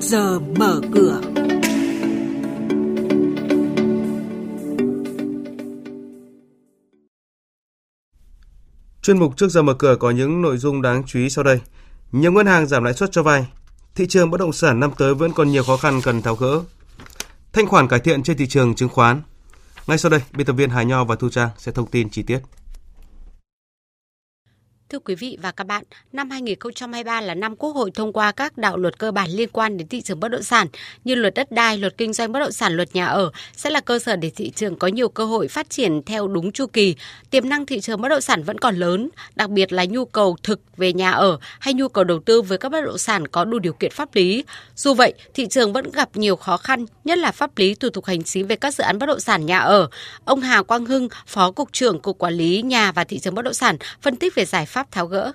trước giờ mở cửa. Chuyên mục trước giờ mở cửa có những nội dung đáng chú ý sau đây. Nhiều ngân hàng giảm lãi suất cho vay. Thị trường bất động sản năm tới vẫn còn nhiều khó khăn cần tháo gỡ. Thanh khoản cải thiện trên thị trường chứng khoán. Ngay sau đây, biên tập viên Hà Nho và Thu Trang sẽ thông tin chi tiết. Thưa quý vị và các bạn, năm 2023 là năm Quốc hội thông qua các đạo luật cơ bản liên quan đến thị trường bất động sản như luật đất đai, luật kinh doanh bất động sản, luật nhà ở sẽ là cơ sở để thị trường có nhiều cơ hội phát triển theo đúng chu kỳ. Tiềm năng thị trường bất động sản vẫn còn lớn, đặc biệt là nhu cầu thực về nhà ở hay nhu cầu đầu tư với các bất động sản có đủ điều kiện pháp lý. Dù vậy, thị trường vẫn gặp nhiều khó khăn, nhất là pháp lý thủ tục hành chính về các dự án bất động sản nhà ở. Ông Hà Quang Hưng, Phó cục trưởng Cục Quản lý nhà và thị trường bất động sản phân tích về giải pháp pháp tháo gỡ?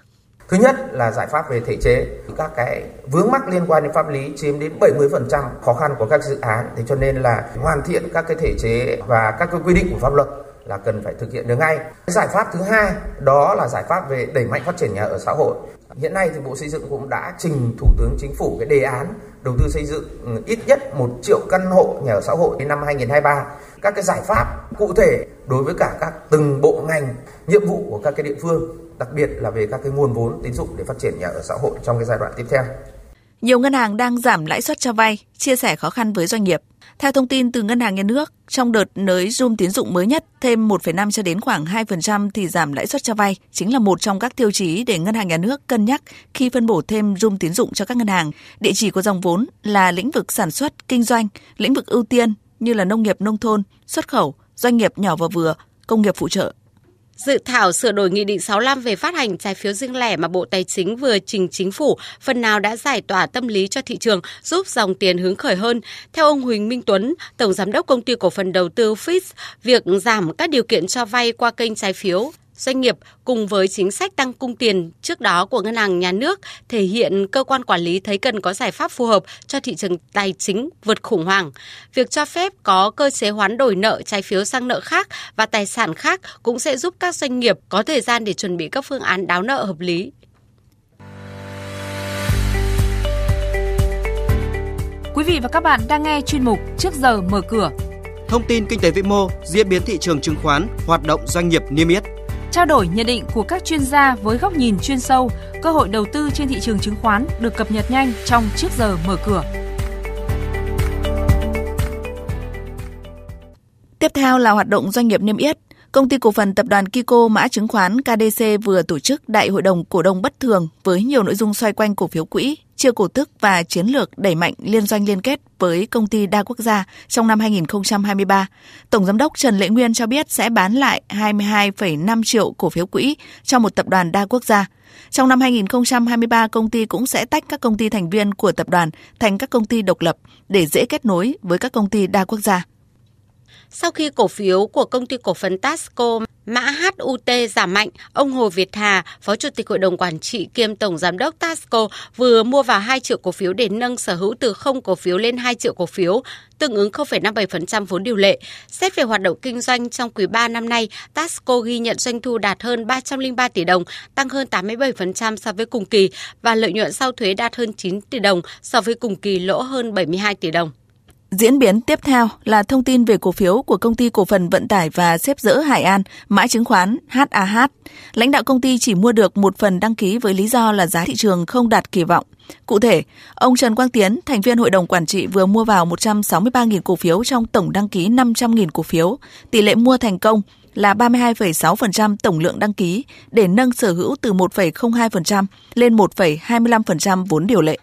Thứ nhất là giải pháp về thể chế, các cái vướng mắc liên quan đến pháp lý chiếm đến 70% khó khăn của các dự án. Thế cho nên là hoàn thiện các cái thể chế và các cái quy định của pháp luật là cần phải thực hiện được ngay. Giải pháp thứ hai đó là giải pháp về đẩy mạnh phát triển nhà ở xã hội. Hiện nay thì Bộ Xây dựng cũng đã trình Thủ tướng Chính phủ cái đề án đầu tư xây dựng ừ, ít nhất 1 triệu căn hộ nhà ở xã hội đến năm 2023. Các cái giải pháp cụ thể đối với cả các từng bộ ngành, nhiệm vụ của các cái địa phương đặc biệt là về các cái nguồn vốn tín dụng để phát triển nhà ở xã hội trong cái giai đoạn tiếp theo. Nhiều ngân hàng đang giảm lãi suất cho vay, chia sẻ khó khăn với doanh nghiệp. Theo thông tin từ Ngân hàng Nhà nước, trong đợt nới zoom tín dụng mới nhất thêm 1,5 cho đến khoảng 2% thì giảm lãi suất cho vay chính là một trong các tiêu chí để Ngân hàng Nhà nước cân nhắc khi phân bổ thêm zoom tín dụng cho các ngân hàng. Địa chỉ của dòng vốn là lĩnh vực sản xuất, kinh doanh, lĩnh vực ưu tiên như là nông nghiệp nông thôn, xuất khẩu, doanh nghiệp nhỏ và vừa, công nghiệp phụ trợ, Dự thảo sửa đổi Nghị định 65 về phát hành trái phiếu riêng lẻ mà Bộ Tài chính vừa trình chính phủ phần nào đã giải tỏa tâm lý cho thị trường, giúp dòng tiền hứng khởi hơn. Theo ông Huỳnh Minh Tuấn, Tổng Giám đốc Công ty Cổ phần Đầu tư Fitch, việc giảm các điều kiện cho vay qua kênh trái phiếu doanh nghiệp cùng với chính sách tăng cung tiền trước đó của ngân hàng nhà nước thể hiện cơ quan quản lý thấy cần có giải pháp phù hợp cho thị trường tài chính vượt khủng hoảng. Việc cho phép có cơ chế hoán đổi nợ trái phiếu sang nợ khác và tài sản khác cũng sẽ giúp các doanh nghiệp có thời gian để chuẩn bị các phương án đáo nợ hợp lý. Quý vị và các bạn đang nghe chuyên mục Trước giờ mở cửa. Thông tin kinh tế vĩ mô, diễn biến thị trường chứng khoán, hoạt động doanh nghiệp niêm yết trao đổi nhận định của các chuyên gia với góc nhìn chuyên sâu, cơ hội đầu tư trên thị trường chứng khoán được cập nhật nhanh trong trước giờ mở cửa. Tiếp theo là hoạt động doanh nghiệp niêm yết. Công ty cổ phần tập đoàn Kiko mã chứng khoán KDC vừa tổ chức đại hội đồng cổ đông bất thường với nhiều nội dung xoay quanh cổ phiếu quỹ, chia cổ tức và chiến lược đẩy mạnh liên doanh liên kết với công ty đa quốc gia trong năm 2023. Tổng giám đốc Trần Lệ Nguyên cho biết sẽ bán lại 22,5 triệu cổ phiếu quỹ cho một tập đoàn đa quốc gia. Trong năm 2023, công ty cũng sẽ tách các công ty thành viên của tập đoàn thành các công ty độc lập để dễ kết nối với các công ty đa quốc gia. Sau khi cổ phiếu của công ty cổ phần Tasco mã HUT giảm mạnh, ông Hồ Việt Hà, Phó Chủ tịch Hội đồng Quản trị kiêm Tổng Giám đốc Tasco vừa mua vào 2 triệu cổ phiếu để nâng sở hữu từ 0 cổ phiếu lên 2 triệu cổ phiếu, tương ứng 0,57% vốn điều lệ. Xét về hoạt động kinh doanh trong quý 3 năm nay, Tasco ghi nhận doanh thu đạt hơn 303 tỷ đồng, tăng hơn 87% so với cùng kỳ và lợi nhuận sau thuế đạt hơn 9 tỷ đồng so với cùng kỳ lỗ hơn 72 tỷ đồng. Diễn biến tiếp theo là thông tin về cổ phiếu của công ty cổ phần vận tải và xếp dỡ Hải An, mã chứng khoán HAH. Lãnh đạo công ty chỉ mua được một phần đăng ký với lý do là giá thị trường không đạt kỳ vọng. Cụ thể, ông Trần Quang Tiến, thành viên hội đồng quản trị vừa mua vào 163.000 cổ phiếu trong tổng đăng ký 500.000 cổ phiếu. Tỷ lệ mua thành công là 32,6% tổng lượng đăng ký để nâng sở hữu từ 1,02% lên 1,25% vốn điều lệ.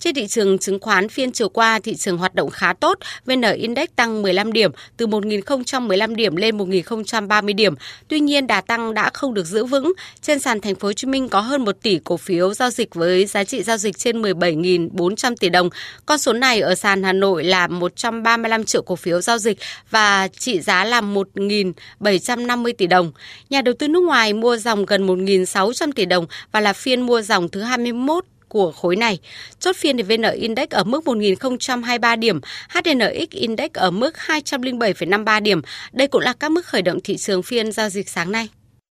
Trên thị trường chứng khoán phiên chiều qua, thị trường hoạt động khá tốt, VN Index tăng 15 điểm, từ 1.015 điểm lên 1.030 điểm. Tuy nhiên, đà tăng đã không được giữ vững. Trên sàn thành phố Hồ Chí Minh có hơn 1 tỷ cổ phiếu giao dịch với giá trị giao dịch trên 17.400 tỷ đồng. Con số này ở sàn Hà Nội là 135 triệu cổ phiếu giao dịch và trị giá là 1.750 tỷ đồng. Nhà đầu tư nước ngoài mua dòng gần 1.600 tỷ đồng và là phiên mua dòng thứ 21 của khối này. Chốt phiên thì VN Index ở mức 1.023 điểm, HNX Index ở mức 207,53 điểm. Đây cũng là các mức khởi động thị trường phiên giao dịch sáng nay.